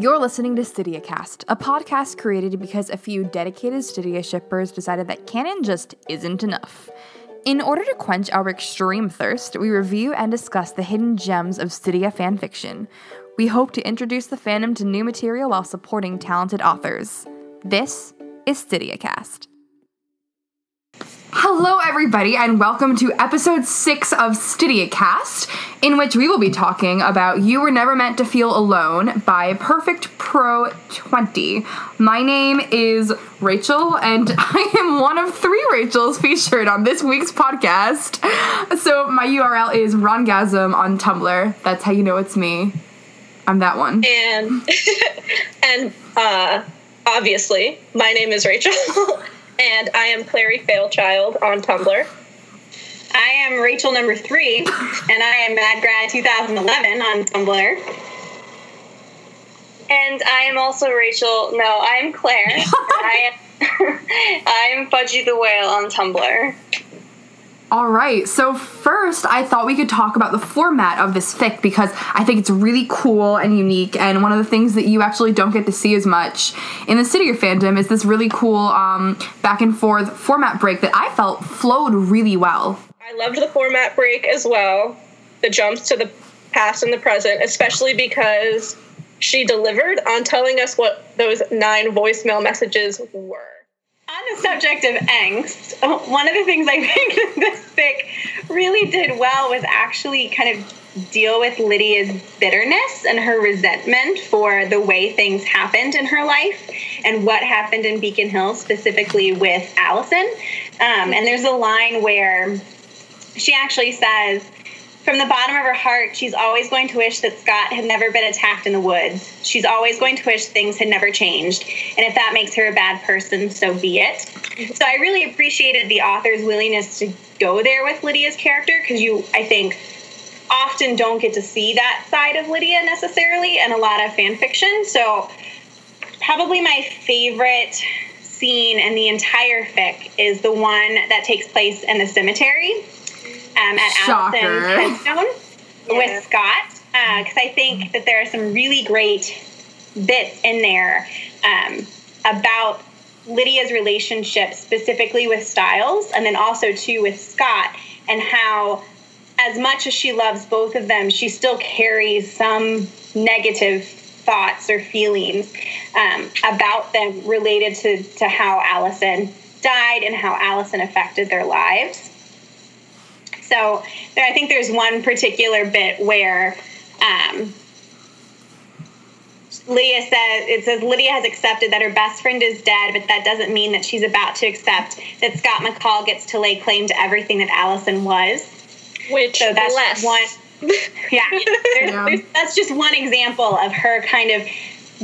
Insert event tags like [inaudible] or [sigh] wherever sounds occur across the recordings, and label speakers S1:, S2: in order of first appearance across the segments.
S1: You're listening to StydiaCast, a podcast created because a few dedicated Stydia shippers decided that canon just isn't enough. In order to quench our extreme thirst, we review and discuss the hidden gems of Stydia fanfiction. We hope to introduce the fandom to new material while supporting talented authors. This is StydiaCast. Hello, everybody, and welcome to episode six of StydiaCast, in which we will be talking about You Were Never Meant to Feel Alone by Perfect Pro 20. My name is Rachel, and [laughs] I am one of three Rachels featured on this week's podcast. So, my URL is Rongasm on Tumblr. That's how you know it's me. I'm that one.
S2: And, [laughs] and, uh, obviously, my name is Rachel. [laughs] and I am Clary Failchild on Tumblr.
S3: I am Rachel number three, and I am MadGrad 2011 on Tumblr.
S4: And I am also Rachel. No, I'm Claire. I am [laughs] [laughs] I am Fudgy the Whale on Tumblr.
S1: All right. So first, I thought we could talk about the format of this fic because I think it's really cool and unique. And one of the things that you actually don't get to see as much in the Stydia fandom is this really cool um, back and forth format break that I felt flowed really well.
S2: I loved the format break as well. The jumps to the past and the present, especially because she delivered on telling us what those nine voicemail messages were.
S3: The subject of angst, one of the things I [laughs] think this fic really did well was actually kind of deal with Lydia's bitterness and her resentment for the way things happened in her life and what happened in Beacon Hill, specifically with Allison. Um, and there's a line where she actually says, from the bottom of her heart, she's always going to wish that Scott had never been attacked in the woods. She's always going to wish things had never changed. And if that makes her a bad person, so be it. So I really appreciated the author's willingness to go there with Lydia's character because you, I think, often don't get to see that side of Lydia necessarily in a lot of fan fiction. So probably my favorite scene in the entire fic is the one that takes place in the cemetery um, at
S1: Shocker.
S3: Allison's headstone
S4: Yeah.
S3: with Scott because I think that there are some really great bits in there um, about Lydia's relationship specifically with Stiles and then also too with Scott and how as much as she loves both of them she still carries some negative thoughts or feelings um, about them related to, to how Allison died and how Allison affected their lives. So there, I think there's one particular bit where um, Lydia says it says Lydia has accepted that her best friend is dead, but that doesn't mean that she's about to accept that Scott McCall gets to lay claim to everything that Allison was.
S2: Which
S3: So that's
S2: bless.
S3: one. [laughs] Yeah, there's,
S1: Yeah.
S3: There's, that's just one example of her kind of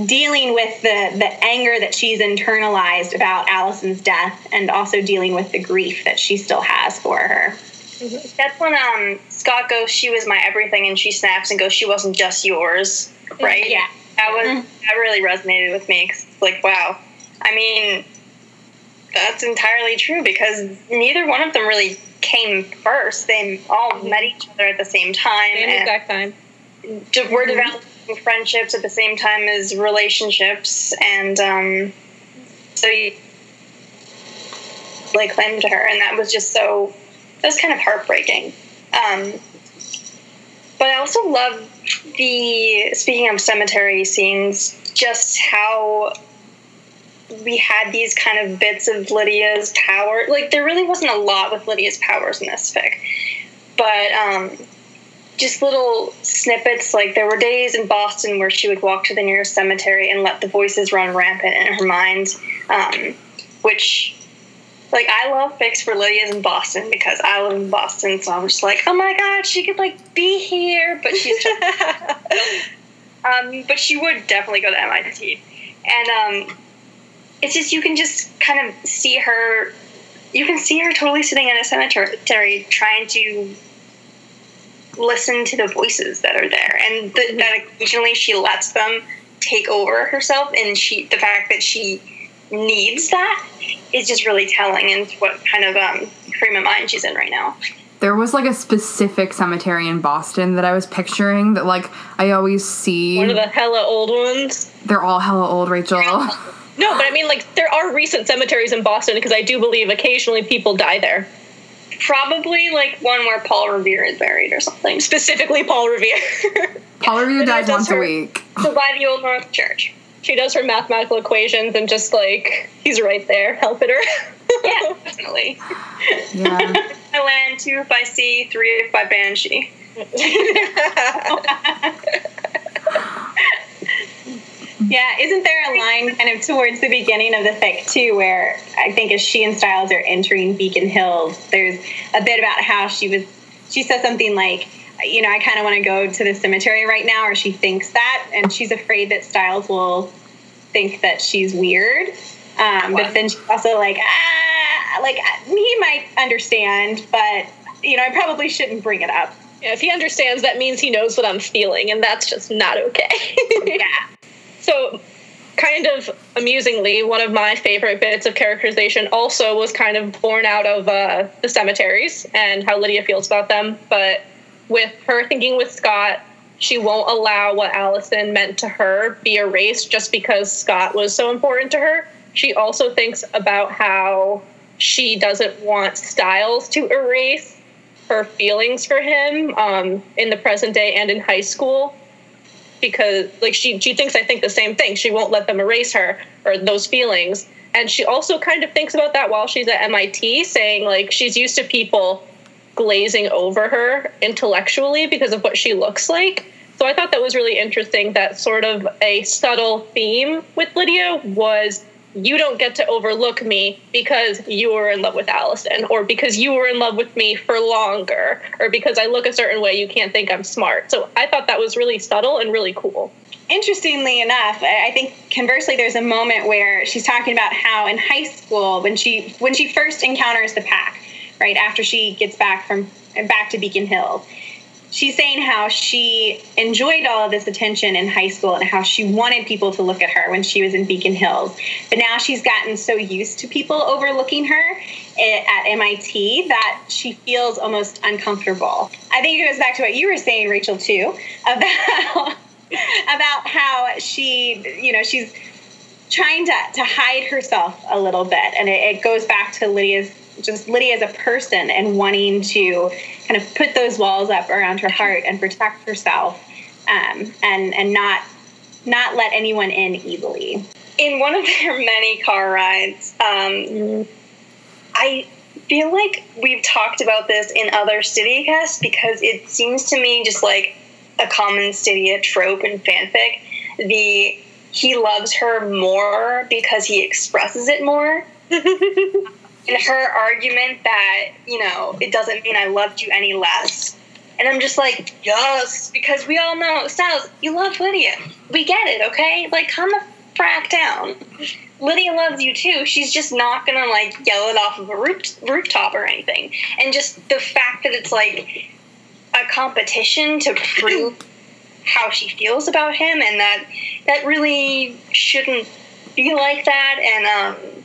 S3: dealing with the the anger that she's internalized about Allison's death, and also dealing with the grief that she still has for her.
S4: That's when um Scott goes, "She was my everything," and she snaps and goes, "She wasn't just yours." Right?
S3: Yeah.
S4: That was that really resonated with me. 'cause it's like, wow. I mean, that's entirely true because neither one of them really came first. They all met each other at the same time,
S2: Same exact time.
S4: de- we're developing friendships at the same time as relationships, and um, so you like claim to her, and that was just so that was kind of heartbreaking. Um, but I also love the speaking of cemetery scenes, just how we had these kind of bits of Lydia's power. Like there really wasn't a lot with Lydia's powers in this fic, but um, just little snippets. Like there were days in Boston where she would walk to the nearest cemetery and let the voices run rampant in her mind, um, which. Like I love fics for Lydia's in Boston because I live in Boston, so I'm just like, oh my god, she could like be here, but she's [laughs] um, but she would definitely go to MIT, and um, it's just you can just kind of see her. You can see her totally sitting in a cemetery trying to listen to the voices that are there, and the, that occasionally she lets them take over herself, and she the fact that she needs that is just really telling and what kind of um, frame of mind she's in right now.
S1: there was like a specific cemetery in Boston that I was picturing that like I always see.
S2: One of the hella old ones.
S1: They're all hella old, Rachel. [laughs]
S2: No, but I mean, like, there are recent cemeteries in Boston because I do believe occasionally people die there.
S4: Probably like one where Paul Revere is buried or something.
S2: Specifically, Paul Revere.
S1: Paul Revere [laughs]
S2: And that
S1: dies
S2: does
S1: once a
S2: her-
S1: week.
S4: So by the Old North Church.
S2: She does her mathematical equations and just like he's right there helping her.
S4: Yeah, [laughs] definitely.
S1: Yeah.
S4: I land two if I see, three if I banshee. [laughs]
S3: Yeah, isn't there a line kind of towards the beginning of the fic too, where I think as she and Stiles are entering Beacon Hills, there's a bit about how she was. She says something like, you know, I kind of want to go to the cemetery right now, or she thinks that, and she's afraid that Stiles will think that she's weird. Um, but then she's also like, ah, like he might understand, but you know, I probably shouldn't bring it up.
S2: Yeah, if he understands, that means he knows what I'm feeling, and that's just not okay. [laughs]
S3: Yeah.
S2: So, kind of amusingly, one of my favorite bits of characterization also was kind of born out of uh, the cemeteries and how Lydia feels about them. But with her thinking with Scott, she won't allow what Allison meant to her be erased just because Scott was so important to her. She also thinks about how she doesn't want Stiles to erase her feelings for him um, in the present day and in high school because like she she thinks I think the same thing. She won't let them erase her or those feelings. And she also kind of thinks about that while she's at MIT, saying like she's used to people glazing over her intellectually because of what she looks like. So I thought that was really interesting that sort of a subtle theme with Lydia was you don't get to overlook me because you were in love with Allison, or because you were in love with me for longer, or because I look a certain way, you can't think I'm smart. So I thought that was really subtle and really cool.
S3: interestingly enough i think conversely there's a moment where she's talking about how in high school when she when she first encounters the pack right after she gets back from back to beacon hill. She's saying how she enjoyed all of this attention in high school and how she wanted people to look at her when she was in beacon hills but now she's gotten so used to people overlooking her at mit that she feels almost uncomfortable. I think it goes back to what you were saying rachel too about [laughs] about how she, you know, she's trying to, to hide herself a little bit. And it, it goes back to Lydia's, just Lydia as a person and wanting to kind of put those walls up around her heart and protect herself um, and, and not, not let anyone in easily.
S4: in one of their many car rides, um, I feel like we've talked about this in other Stydiacasts because it seems to me just like a common Stydia trope in fanfic. The he loves her more because he expresses it more. [laughs] and her argument that, you know, it doesn't mean I loved you any less. And I'm just like, yes, because we all know, Stiles, you love Lydia. We get it, okay? Like, calm the frack down. Lydia loves you too. She's just not gonna like yell it off of a roof, rooftop or anything. And just the fact that it's like a competition to prove [clears throat] how she feels about him, and that that really shouldn't be like that. And um,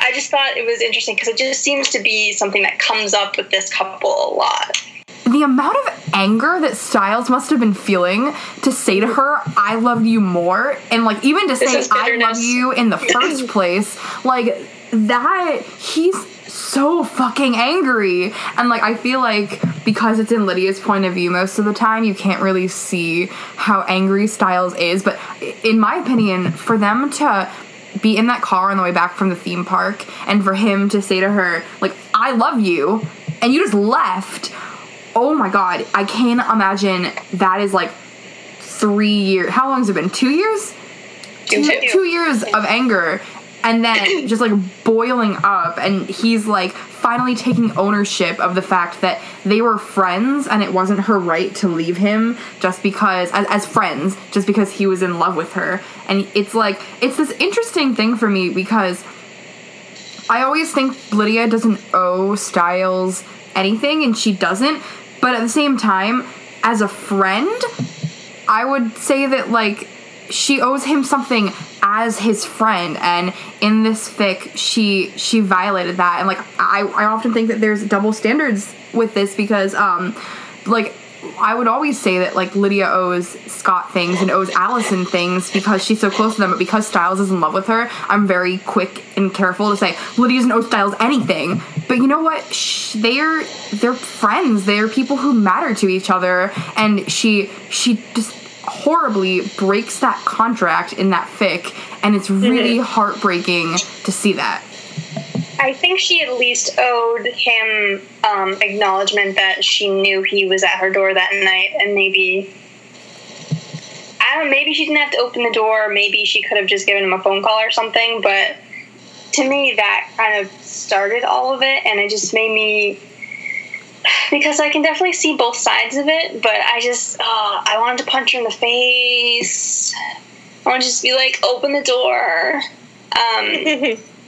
S4: I just thought it was interesting because it just seems to be something that comes up with this couple a lot.
S1: the amount of anger that Stiles must have been feeling to say to her, I love you more, and like even to
S2: This
S1: say, I love you in the first [laughs] place, like that, he's so fucking angry. And like, I feel like because it's in Lydia's point of view most of the time, you can't really see how angry Stiles is. But in my opinion, for them to be in that car on the way back from the theme park and for him to say to her, like, I love you, and you just left oh my god i can't imagine that is like three years how long has it been? Two years? Two,
S2: Two.
S1: two years of anger and then [clears throat] just like boiling up and he's like finally taking ownership of the fact that they were friends and it wasn't her right to leave him just because as, as friends just because he was in love with her and it's like it's this interesting thing for me because I always think Lydia doesn't owe Stiles anything, and she doesn't. But at the same time, as a friend, I would say that like she owes him something as his friend and in this fic she she violated that and like I, I often think that there's double standards with this because um like I would always say that like Lydia owes Scott things and owes Allison things because she's so close to them, but because Stiles is in love with her, I'm very quick and careful to say Lydia doesn't owe Stiles anything. But you know what? Shh, they're they're friends. They're people who matter to each other, and she she just horribly breaks that contract in that fic, and it's mm-hmm. really heartbreaking to see that.
S4: I think she at least owed him um, acknowledgement that she knew he was at her door that night, and maybe I don't. know, Maybe she didn't have to open the door. Maybe she could have just given him a phone call or something. But to me, that kind of started all of it, and it just made me because I can definitely see both sides of it. But I just oh, I wanted to punch her in the face. I want to just be like, open the door. Um, [laughs]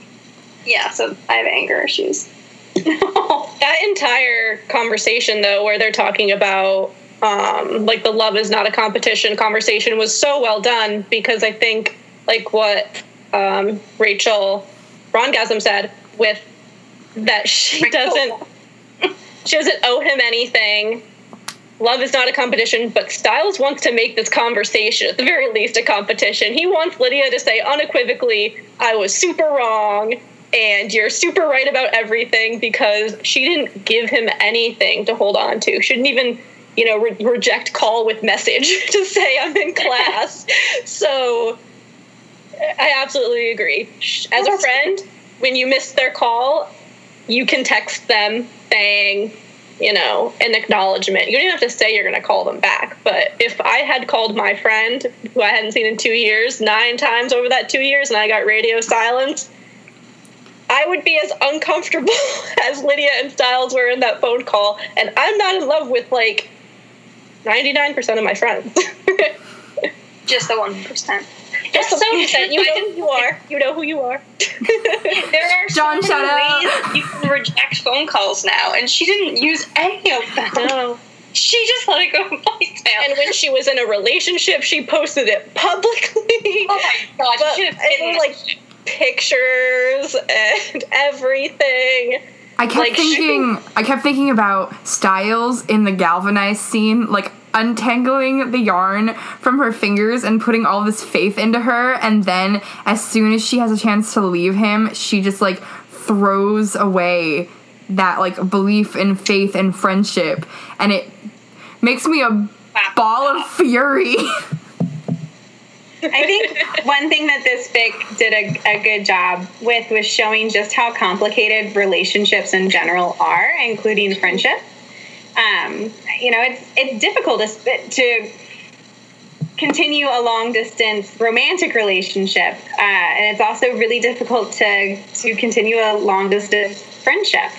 S4: yeah, so I have anger issues. [laughs]
S2: that entire conversation though where they're talking about um, like the love is not a competition conversation was so well done because i think like what um, rachel rongasm said with that she doesn't she doesn't owe him anything. Love is not a competition but stiles wants to make this conversation at the very least a competition. He wants lydia to say unequivocally i was super wrong and you're super right about everything because she didn't give him anything to hold on to. She didn't even, you know, re- reject call with message [laughs] to say I'm in class. [laughs] so I absolutely agree. As a friend, when you miss their call, you can text them saying, you know, an acknowledgement. You don't even have to say you're going to call them back. But if I had called my friend who I hadn't seen in two years nine times over that two years and I got radio silence, I would be as uncomfortable [laughs] as Lydia and Stiles were in that phone call, and I'm not in love with like 99% of my friends. [laughs]
S4: Just the one percent.
S2: Just the one percent. You know who you are. You know who you are.
S4: There are [laughs]
S1: John,
S4: so
S1: shut
S4: many
S1: up.
S4: ways you can reject phone calls now, and she didn't use any of them.
S2: no.
S4: She just let it go voicemail.
S2: And when she was in a relationship, she posted it publicly.
S4: oh my god,
S2: But
S4: you should have
S2: it was like pictures and [laughs] everything.
S1: I kept
S2: Like,
S1: thinking I kept thinking about Stiles in the galvanized scene, like untangling the yarn from her fingers and putting all this faith into her and then as soon as she has a chance to leave him, she just like throws away that like belief and faith and friendship and it makes me a ball of fury. [laughs]
S3: I think one thing that this fic did a, a good job with was showing just how complicated relationships in general are, including friendship. Um, you know, it's it's difficult to, to continue a long distance romantic relationship, uh, and it's also really difficult to to continue a long distance friendship.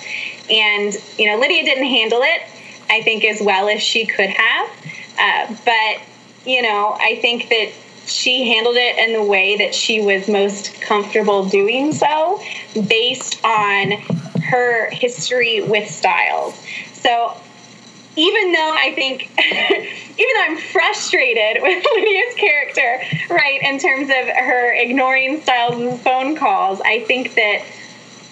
S3: And you know, Lydia didn't handle it, I think, as well as she could have. Uh, but you know, I think that she handled it in the way that she was most comfortable doing so, based on her history with Stiles. So even though I think, [laughs] even though I'm frustrated [laughs] with Lydia's character, right, in terms of her ignoring Stiles' phone calls, I think that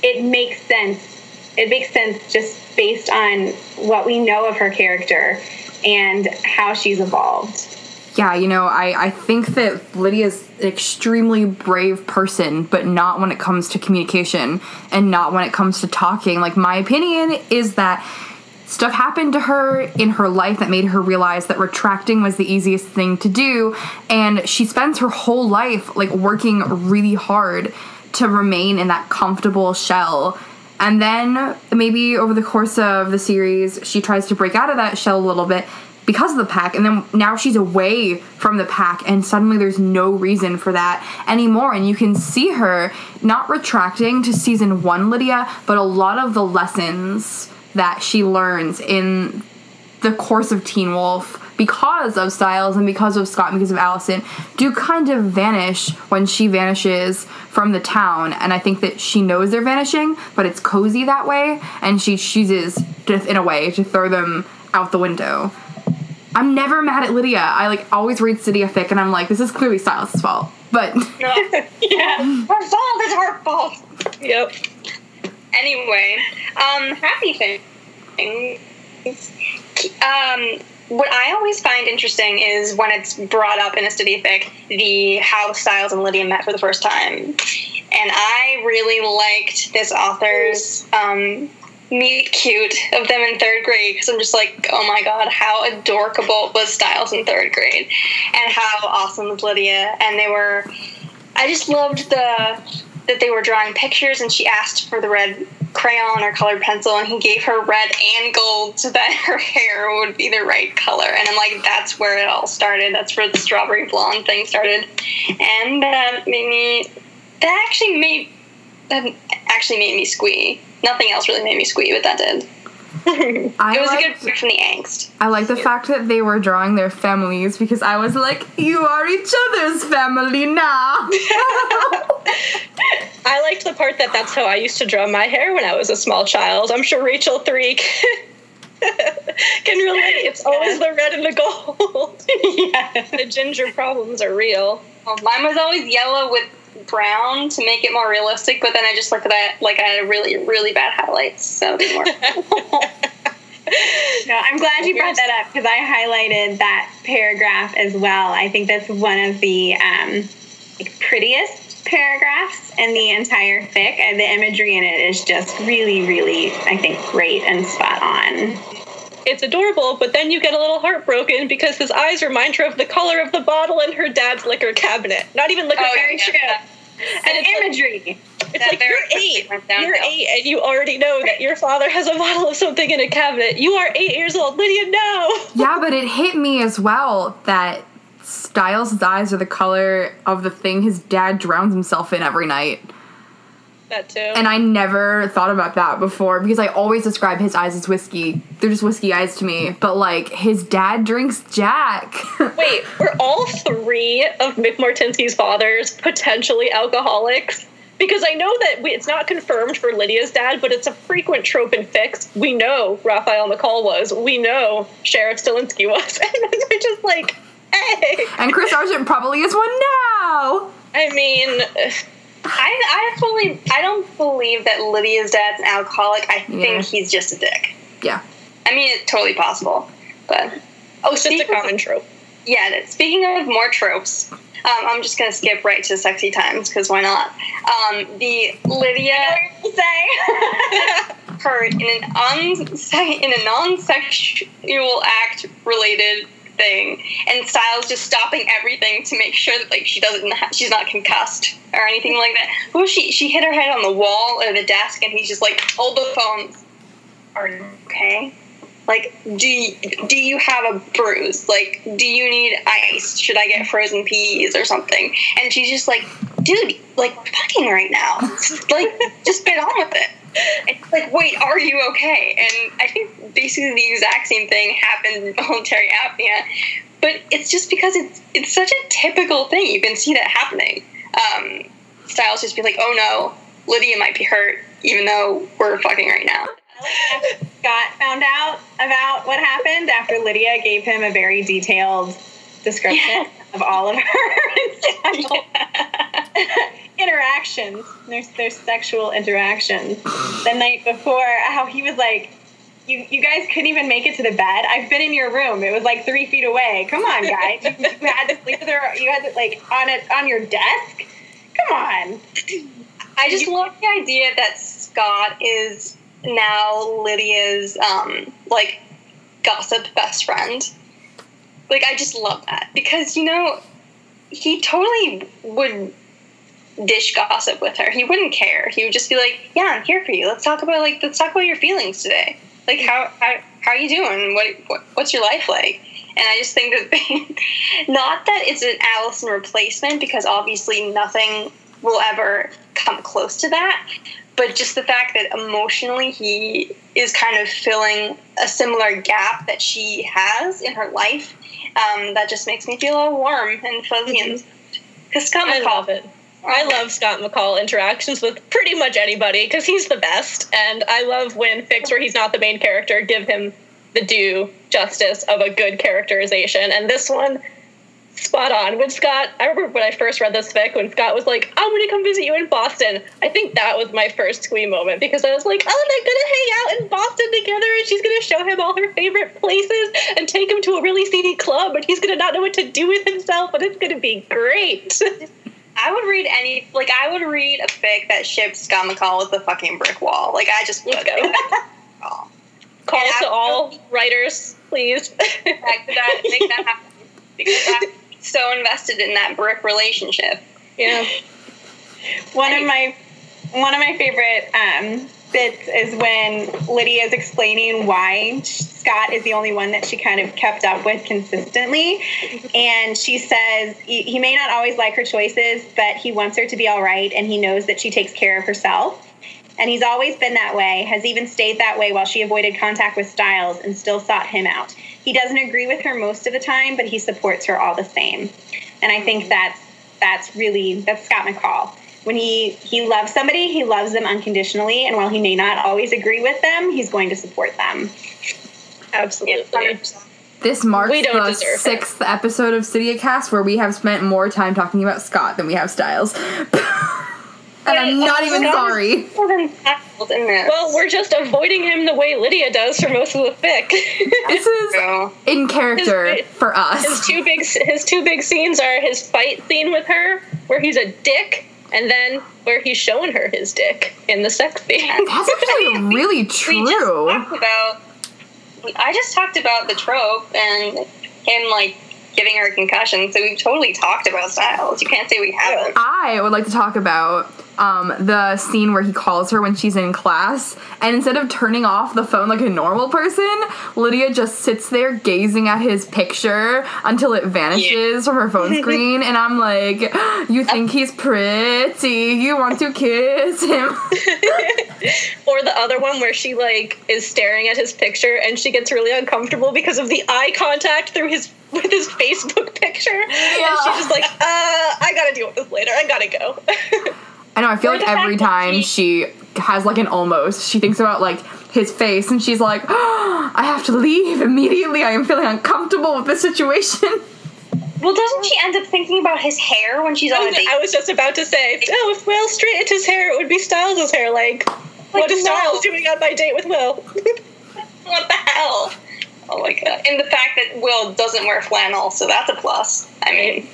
S3: it makes sense. It makes sense just based on what we know of her character and how she's evolved.
S1: Yeah, you know, I, I think that Lydia's an extremely brave person, but not when it comes to communication and not when it comes to talking. Like, my opinion is that stuff happened to her in her life that made her realize that retracting was the easiest thing to do. And she spends her whole life, like, working really hard to remain in that comfortable shell. And then maybe over the course of the series, she tries to break out of that shell a little bit because of the pack and then now she's away from the pack and suddenly there's no reason for that anymore. And you can see her not retracting to season 1 Lydia but a lot of the lessons that she learns in the course of Teen Wolf because of Stiles and because of Scott and because of Allison do kind of vanish when she vanishes from the town. And I think that she knows they're vanishing but it's cozy that way and she chooses just in a way to throw them out the window I'm never mad at Lydia. I like always read Lydia fic and I'm like, this is clearly Stiles' fault. But [laughs]
S4: No,
S2: yeah.
S4: her fault is her fault.
S2: Yep.
S4: Anyway, um, happy things. Um, what I always find interesting is when it's brought up in a Stydia fic, the how Stiles and Lydia met for the first time, and I really liked this author's um, meet cute of them in third grade because I'm just like, oh my god, how adorable was Stiles in third grade, and how awesome was Lydia, and they were. I just loved the that they were drawing pictures, and she asked for the red crayon or colored pencil, and he gave her red and gold so that [laughs] her hair would be the right color. And I'm like, that's where it all started. That's where the strawberry blonde thing started, and that made me. That actually made that actually made me squee. Nothing else really made me squee, but that did. [laughs]
S1: I
S4: It was a good break from the angst.
S1: I like the fact that they were drawing their families because I was like, you are each other's family now. [laughs]
S2: I liked the part that that's how I used to draw my hair when I was a small child. I'm sure Rachel 3 can, [laughs] can relate. It's always the red and the gold.
S3: yeah.
S2: the ginger problems are real.
S4: Well, mine was always yellow with brown to make it more realistic, but then I just looked at that like I had really, really bad highlights, so it didn't work.
S3: No, I'm glad you brought that up because I highlighted that paragraph as well. I think that's one of the um, like, prettiest paragraphs in the entire fic. And the imagery in it is just really, really, I think, great and spot on.
S2: It's adorable, but then you get a little heartbroken because his eyes remind her of the color of the bottle in her dad's liquor cabinet. Not even liquor
S4: Oh,
S2: cabinet.
S4: very true.
S2: And
S3: And
S2: it's like,
S3: imagery.
S2: it's like you're eight. You're eight, and you already know that your father has a bottle of something in a cabinet. You are eight years old, Lydia. No.
S1: yeah, but it hit me as well that Stiles' eyes are the color of the thing his dad drowns himself in every night.
S2: That too.
S1: And I never thought about that before because I always describe his eyes as whiskey. They're just whiskey eyes to me. But like his dad drinks Jack. [laughs]
S2: Wait, were all three of Mick Mortinsky's fathers potentially alcoholics? Because I know that we, it's not confirmed for Lydia's dad, but it's a frequent trope in fix. We know Raphael McCall was. We know Sheriff Stilinski was. [laughs] And they're just like, hey.
S1: and Chris Argent probably is one now.
S2: I mean,
S4: I, I fully, I don't believe that Lydia's dad's an alcoholic. I
S1: Yeah.
S4: think he's just a dick.
S1: Yeah.
S4: I mean, it's totally possible, but oh,
S2: it's just a common trope.
S4: Yeah, that- speaking of more tropes, um, I'm just gonna skip right to sexy times because why not? Um, the Lydia
S3: Say. [laughs]
S4: heard in an unse- in a non-sexual act related thing, and Stiles just stopping everything to make sure that like she doesn't ha- she's not concussed or anything like that. Was she? She hit her head on the wall or the desk, and he's just like, "Hold the phones." Are you okay? Like, do you, do you have a bruise? Like, do you need ice? Should I get frozen peas or something? And she's just like, dude, like, fucking right now. [laughs] like, just get on with it. It's like, wait, are you okay? And I think basically the exact same thing happened in voluntary apnea, but it's just because it's it's such a typical thing. You can see that happening. Um, Stiles just be like, oh no, Lydia might be hurt, even though we're fucking right now.
S3: Scott found out about what happened after Lydia gave him a very detailed description of all of her [laughs] interactions, their, their sexual interactions. The night before, how he was like, you, you guys couldn't even make it to the bed. I've been in your room. It was like three feet away. Come on, guys. You, you had to sleep there. You had to like on it on your desk. Come on.
S4: I just love the idea that Scott is now Lydia's um like gossip best friend. Like I just love that because you know he totally would dish gossip with her. He wouldn't care. He would just be like, "Yeah, I'm here for you. Let's talk about like let's talk about your feelings today. Like how how how are you doing? What, what what's your life like?" And I just think that [laughs] not that it's an Allison replacement because obviously nothing will ever come close to that, but just the fact that emotionally he is kind of filling a similar gap that she has in her life, um, that just makes me feel all warm and fuzzy and because Scott
S2: I
S4: McCall,
S2: love it. I love Scott McCall interactions with pretty much anybody because he's the best, and I love when fix where he's not the main character give him the due justice of a good characterization. And this one, spot on. When Scott, I remember when I first read this fic, when Scott was like, I'm gonna come visit you in Boston. I think that was my first squee moment because I was like, oh, they're gonna hang out in Boston together and she's gonna show him all her favorite places and take him to a really seedy club and he's gonna not know what to do with himself and it's gonna be great.
S4: I would read any like I would read a fic that shipped Scott McCall with the fucking brick wall. Like I just would. [laughs] Call And
S2: to all writers, please.
S4: Back to that, make that happen because [laughs] I'm so invested in that brick relationship.
S2: yeah.
S3: One of my one of my favorite um, bits is when Lydia is explaining why Scott is the only one that she kind of kept up with consistently, and she says he he may not always like her choices, but he wants her to be all right, and he knows that she takes care of herself. And he's always been that way, has even stayed that way while she avoided contact with Stiles and still sought him out. He doesn't agree with her most of the time, but he supports her all the same. And I think that's that's really that's Scott McCall. When he he loves somebody, he loves them unconditionally, and while he may not always agree with them, he's going to support them.
S2: Absolutely.
S1: This marks
S2: We don't
S1: the
S2: deserve it.
S1: sixth episode of StydiaCast where we have spent more time talking about Scott than we have Stiles. [laughs] and I'm not even sorry.
S4: More than Stiles in this.
S2: Well, we're just avoiding him the way Lydia does for most of the fic. [laughs]
S1: This is
S4: So,
S1: in character
S2: His-
S1: for
S2: his
S1: us.
S2: two big his two big scenes are his fight scene with her, where he's a dick, and then where he's showing her his dick in the sex scene.
S1: That's [laughs] actually really true.
S4: we just
S1: true.
S4: talked about. I just talked about the trope and him like giving her a concussion. So we've totally talked about Stiles. You can't say we haven't.
S1: I would like to talk about um, the scene where he calls her when she's in class, and instead of turning off the phone like a normal person, Lydia just sits there gazing at his picture until it vanishes from her phone [laughs] screen, and I'm like, "You think he's pretty? You want to kiss him?" [laughs]
S2: or the other one where she like is staring at his picture and she gets really uncomfortable because of the eye contact through his with his Facebook picture, and she's just like, "Uh, I gotta deal with this later. I gotta go." [laughs]
S1: I know. I feel
S2: Or
S1: like every time
S2: he-
S1: she has like an almost, she thinks about like his face, and she's like, [gasps] "I have to leave immediately. I am feeling uncomfortable with this situation." [laughs]
S4: Well, doesn't she end up thinking about his hair when she's
S2: I
S4: on a
S2: was,
S4: date?
S2: I was just about to say, oh, if Will straightened his hair, it would be Stiles' hair. Like, what is
S4: no.
S2: Stiles doing on my date with Will? [laughs]
S4: What the hell? Oh my god! And the fact that Will doesn't wear flannel, so that's a plus. I mean,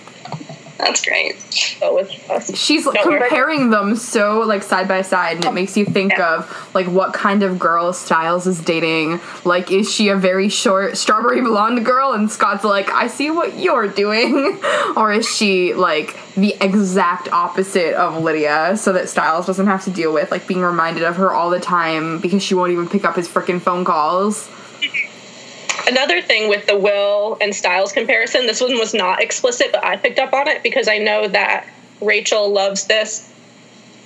S4: that's great.
S2: Go with us.
S1: she's
S2: Don't
S1: comparing them so like side by side and it makes you think
S4: Yeah.
S1: of like what kind of girl stiles is dating like is she a very short strawberry blonde girl and scott's like i see what you're doing [laughs] or is she like the exact opposite of lydia so that stiles doesn't have to deal with like being reminded of her all the time because she won't even pick up his freaking phone calls
S2: Another thing with the Will and Stiles comparison, this one was not explicit, but I picked up on it because I know that Rachel loves this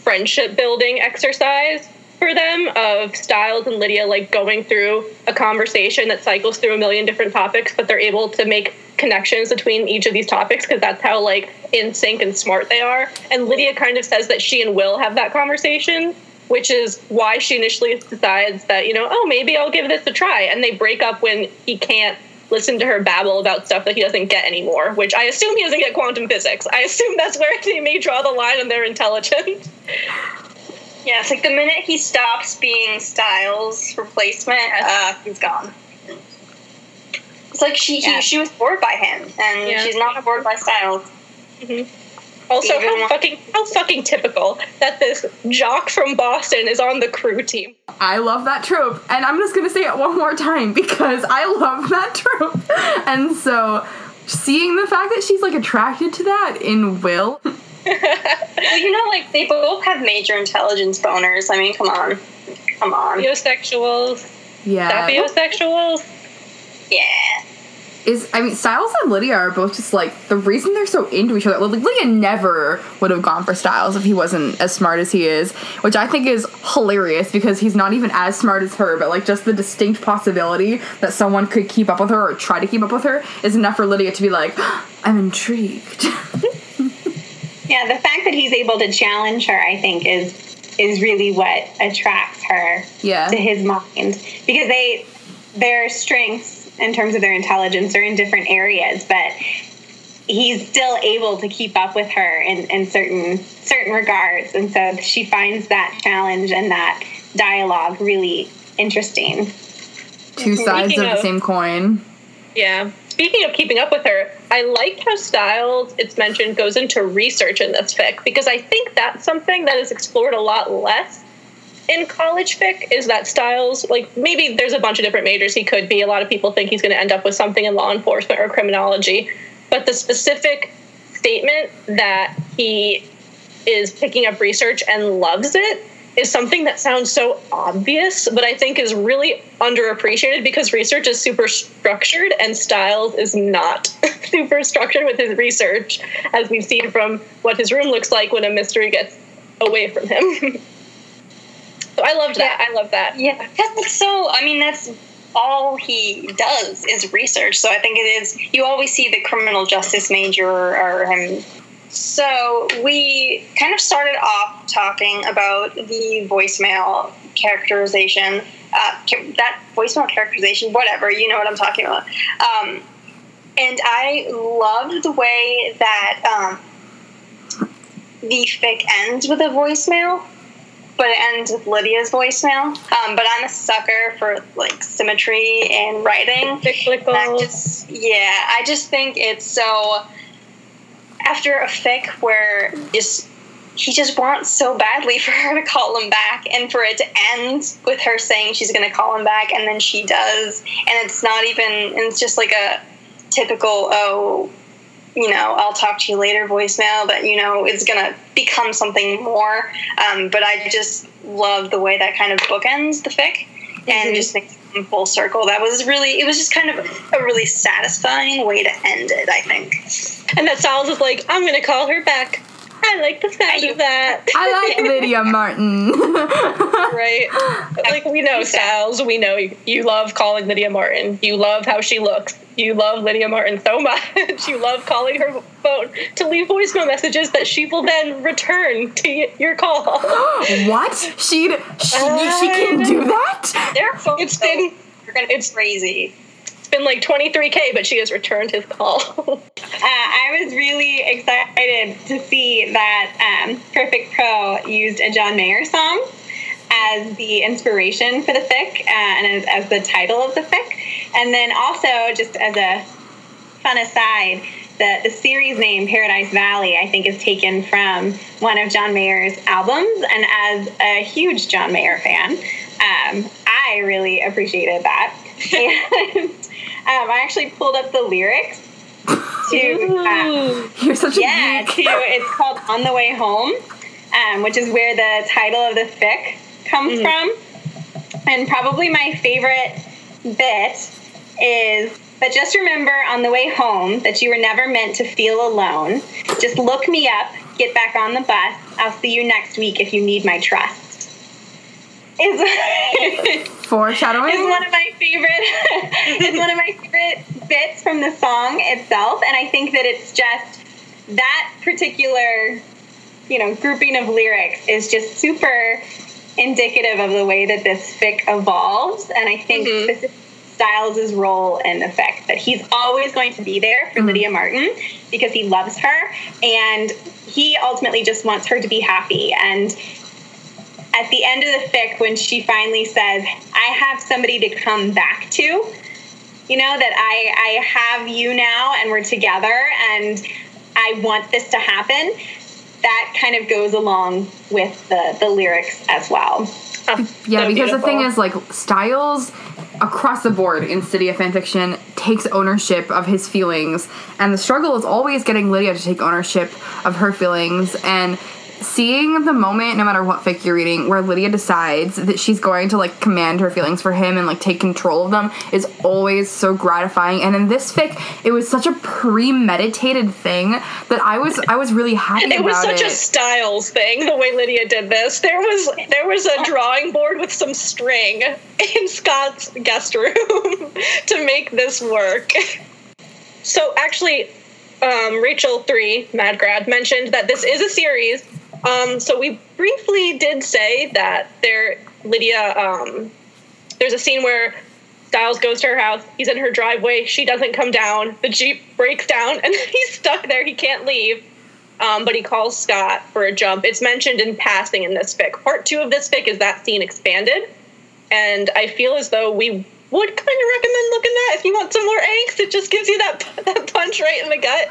S2: friendship building exercise for them of Stiles and Lydia like going through a conversation that cycles through a million different topics, but they're able to make connections between each of these topics because that's how like in sync and smart they are. And Lydia kind of says that she and Will have that conversation, which is why she initially decides that, you know, oh, maybe I'll give this a try. And they break up when he can't listen to her babble about stuff that he doesn't get anymore, which I assume he doesn't get quantum physics. I assume that's where they may draw the line in their intelligence. [laughs]
S4: Yeah, it's like the minute he stops being Stiles' replacement, uh, he's gone. It's like she
S3: Yeah.
S4: he, she was bored by him, and
S2: Yeah.
S4: she's not bored by Stiles.
S2: Also,
S4: Even
S2: how
S4: when-
S2: fucking how fucking typical that this jock from Boston is on the crew team.
S1: I love that trope, and I'm just gonna say it one more time because I love that trope. [laughs] And so, seeing the fact that she's like attracted to that in Will, [laughs]
S4: Well, you know, like they both have major intelligence boners. I mean, come on, come on,
S2: Biosexuals,
S1: yeah,
S2: that biosexuals.
S4: yeah.
S1: Is I mean Stiles and Lydia are both just like the reason they're so into each other. Like Lydia never would have gone for Stiles if he wasn't as smart as he is, which I think is hilarious because he's not even as smart as her. But like just the distinct possibility that someone could keep up with her or try to keep up with her is enough for Lydia to be like, [gasps] I'm intrigued. [laughs]
S3: Yeah, the fact that he's able to challenge her, I think, is is really what attracts her
S1: Yeah.
S3: to his mind because they their strengths in terms of their intelligence are in different areas, but he's still able to keep up with her in, in certain certain regards and so she finds that challenge and that dialogue really interesting
S1: Two sides
S2: Speaking
S1: of the same coin.
S2: Yeah. Speaking of keeping up with her, I like how Stiles, it's mentioned, goes into research in this fic because I think that's something that is explored a lot less in college fic is that Stiles, like maybe there's a bunch of different majors he could be. A lot of people think he's going to end up with something in law enforcement or criminology. But the specific statement that he is picking up research and loves it is something that sounds so obvious, but I think is really underappreciated because research is super structured and Stiles is not [laughs] super structured with his research, as we've seen from what his room looks like when a mystery gets away from him. [laughs] I loved that. I love that.
S4: Yeah, it's so. I mean, that's all he does is research. So I think it is. You always see the criminal justice major or him. So we kind of started off talking about the voicemail characterization. Uh, that voicemail characterization, whatever you know what I'm talking about. Um, and I loved the way that um, the fic ends with a voicemail but it ends with Lydia's voicemail. Um, but I'm a sucker for like symmetry and writing.
S2: Cyclical.
S4: That just, yeah, I just think it's so. After a fic where just he just wants so badly for her to call him back, and for it to end with her saying she's going to call him back, and then she does, and it's not even. And it's just like a typical oh you know, I'll talk to you later voicemail that, you know, it's going to become something more. Um, but I just love the way that kind of bookends the fic and just makes it full circle. That was really, it was just kind of a really satisfying way to end it, I think.
S2: and that is like, I'm going to call her back. I like the sound of that.
S1: I like Lydia Martin. [laughs]
S2: right? Like we know Stiles, we know you, you love calling Lydia Martin. You love how she looks. You love Lydia Martin so much. [laughs] you love calling her phone to leave voicemail messages that she will then return to y- your call. [gasps]
S1: what? She she she can do that?
S4: Their phone
S2: It's been
S4: are going to
S2: it's-
S4: crazy.
S2: Been like 23k, but she has returned his call. [laughs]
S3: Uh, I was really excited to see that um, Perfect Pro used a John Mayer song as the inspiration for the fic uh, and as, as the title of the fic. And then also, just as a fun aside, the, the series name Paradise Valley, I think, is taken from one of John Mayer's albums. And as a huge John Mayer fan, um, I really appreciated that. [laughs] And um, I actually pulled up the lyrics to. Uh,
S1: You're such a
S3: yeah,
S1: geek.
S3: to, it's called On the Way Home, um, which is where the title of the fic comes from. And probably my favorite bit is but just remember on the way home that you were never meant to feel alone. Just look me up, get back on the bus. I'll see you next week if you need my trust. Is [laughs] [laughs]
S1: Foreshadowing.
S3: is one of my favorite [laughs] it's one of my favorite bits from the song itself and i think that it's just that particular you know grouping of lyrics is just super indicative of the way that this fic evolves and i think mm-hmm. specifically Stiles' role in the fic that he's always going to be there for mm-hmm. Lydia Martin because he loves her and he ultimately just wants her to be happy and at the end of the fic when she finally says i have somebody to come back to you know that i i have you now and we're together and i want this to happen that kind of goes along with the the lyrics as well
S1: Yeah,
S2: So
S1: because the thing is, like, Stiles across the board in Stydia Fanfiction takes ownership of his feelings, and the struggle is always getting Lydia to take ownership of her feelings. And seeing the moment, no matter what fic you're reading, where Lydia decides that she's going to like command her feelings for him and like take control of them is always so gratifying. And in this fic, it was such a premeditated thing that I was I was really happy about It
S2: was such
S1: it.
S2: a Stiles thing the way Lydia did this. There was there was a drawing board with some string in Scott's guest room [laughs] to make this work. So actually, um, Rachel three Mad Grad mentioned that this is a series. Um, so we briefly did say that there Lydia. Um, there's a scene where Stiles goes to her house. He's in her driveway. She doesn't come down. The Jeep breaks down [laughs] and he's stuck there. He can't leave. Um, but he calls Scott for a jump. It's mentioned in passing in this fic. Part two of this fic is that scene expanded. And I feel as though we would kind of recommend looking at if you want some more angst. It just gives you that, that punch right in the gut.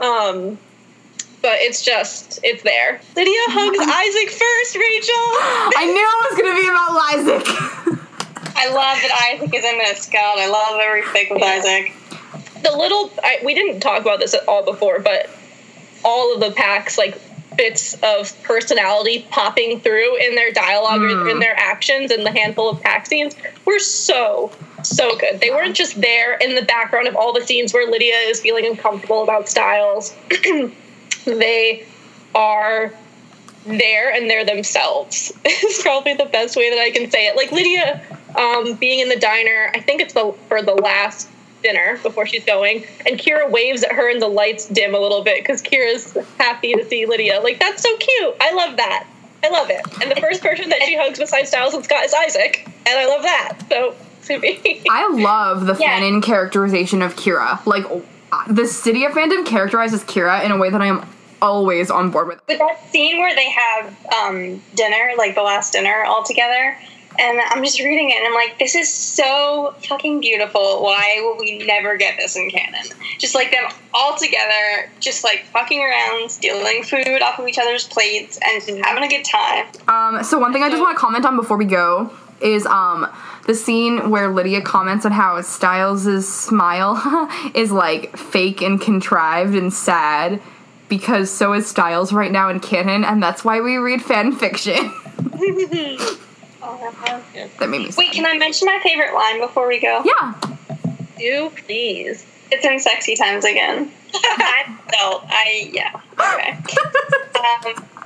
S2: Um, but it's just, it's there. Lydia hugs [gasps] Isaac first, Rachel. [gasps]
S1: I knew it was going to be about Isaac. [laughs]
S4: I love that Isaac is in this. God, I love every fic with Isaac.
S2: the little I, we didn't talk about this at all before but all of the packs like bits of personality popping through in their dialogue or in hmm. their actions and the handful of pack scenes were so so good they weren't just there in the background of all the scenes where lydia is feeling uncomfortable about stiles [clears throat] they are there and they're themselves. [laughs] Is probably the best way that i can say it. Like lydia um, being in the diner i think it's the for the last dinner before she's going and kira waves at her and the lights dim a little bit because kira's happy to see lydia. Like that's so cute. I love that. I love it. And the first person that she hugs besides stiles and scott is isaac and i love that. So to me
S1: I love the
S4: Yeah.
S1: fanon characterization of Kira. Like, the city of fandom characterizes Kira in a way that I am always on board with.
S4: With that scene where they have um, dinner, like the last dinner all together, and I'm just reading it and I'm like, this is so fucking beautiful. Why will we never get this in canon? Just like them all together, just like fucking around, stealing food off of each other's plates, and just having a good time.
S1: Um, so one thing I just want to comment on before we go is um the scene where Lydia comments on how Stiles' smile [laughs] is like fake and contrived and sad because so is Stiles right now in canon, and that's why we read fan fiction. [laughs] that made me sad.
S4: Wait, can I mention my favorite line before we go?
S1: yeah.
S2: do please
S4: It's in sexy times again. [laughs] I felt I yeah okay. um,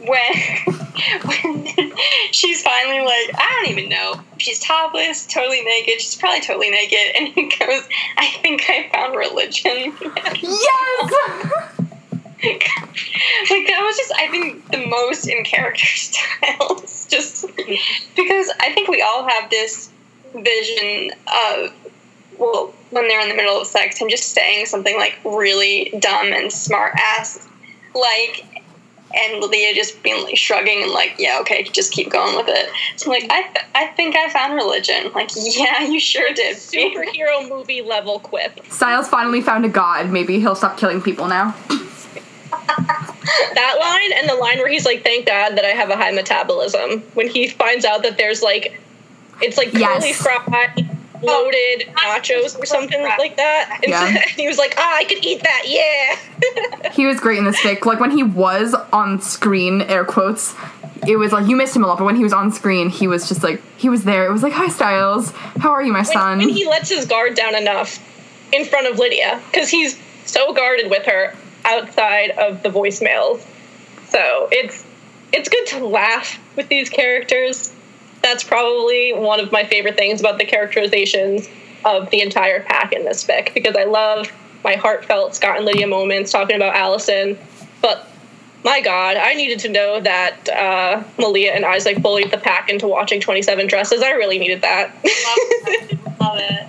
S4: when [laughs] when she's finally like I don't even know she's topless, totally naked. She's probably totally naked, and he goes, "I think I found religion."
S1: Yes. [laughs]
S4: like that was just I think the most in character [laughs] stiles, just because I think we all have this vision of well when they're in the middle of sex, him just saying something like really dumb and smart ass, like. And Lydia just being like shrugging and like, yeah, okay, just keep going with it. So I'm like, I, th- I think I found religion. [laughs] Like, yeah, you sure did.
S2: superhero movie level quip
S1: Stiles finally found a god. Maybe he'll stop killing people now. [laughs]
S2: that line and the line where he's like thank god that i have a high metabolism when he finds out that there's like it's like
S1: Yes.
S2: curly fried loaded nachos or something like that and,
S1: Yeah. [laughs]
S2: he was like ah i could eat that yeah [laughs]
S1: He was great in this fic. Like when he was on screen, air quotes, it was like you missed him a lot, but when he was on screen, he was just like he was there. It was like, "Hi, Stiles. How are you, my
S2: when,
S1: son?"
S2: And he lets his guard down enough in front of lydia because he's so guarded with her outside of the voicemails so it's it's good to laugh with these characters that's probably one of my favorite things about the characterizations of the entire pack in this fic because I love my heartfelt Scott and Lydia moments talking about Allison. But my God, I needed to know that uh, Malia and Isaac bullied the pack into watching 27 Dresses. I really needed that. [laughs]
S4: Love it.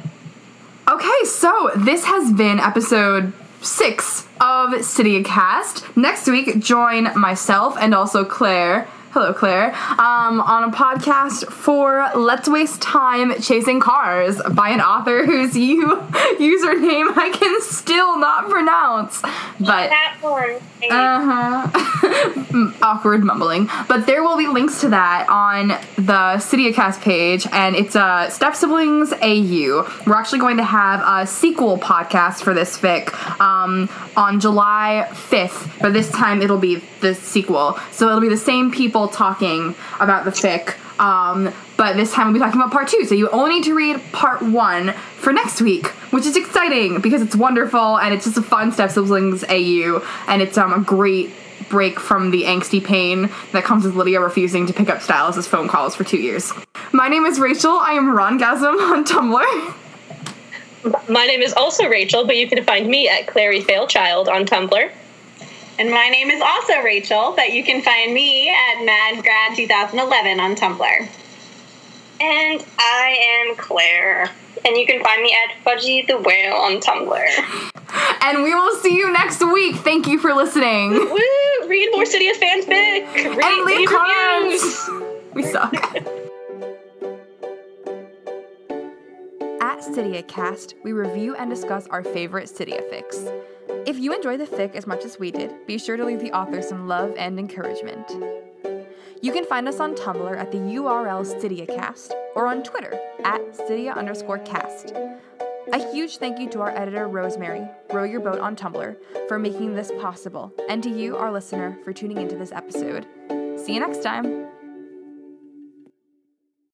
S1: Okay, so this has been episode six of Stydia Cast. Next week, join myself and also Claire. Hello, Claire. Um, on a podcast for Let's Waste Time Chasing Cars by an author whose you username I can still not pronounce. But
S4: one.
S1: uh-huh. [laughs] awkward mumbling. But there will be links to that on the StydiaCast page, and it's uh, Step Siblings AU. We're actually going to have a sequel podcast for this fic um, on July 5th, but this time it'll be the sequel. So it'll be the same people talking about the fic. Um, but this time we'll be talking about part two. So you only need to read part one for next week, which is exciting because it's wonderful and it's just a fun Step Siblings AU, and it's um, a great break from the angsty pain that comes with Lydia refusing to pick up Stiles' phone calls for two years. My name is Rachel. I am Ron Rongasm on Tumblr.
S2: my name is also Rachel, but you can find me at Clary Failchild on Tumblr.
S4: And my name is also Rachel, but you can find me at MadGrad2011 on Tumblr. And I am Claire. And you can find me at Fudgy the Whale on Tumblr. [laughs]
S1: And we will see you next week. Thank you for listening.
S2: Woo! Read more Stydia fanfic. Read,
S1: and leave
S2: leave
S1: comments.
S2: reviews.
S1: We suck. At Stydia Cast, we review and discuss our favorite Stydia fics. If you enjoy the fic as much as we did, be sure to leave the author some love and encouragement. You can find us on Tumblr at the URL StydiaCast or on Twitter at Stydia underscore cast. A huge thank you to our editor, Rosemary, Row Your Boat on Tumblr, for making this possible, and to you, our listener, for tuning into this episode. See you next time.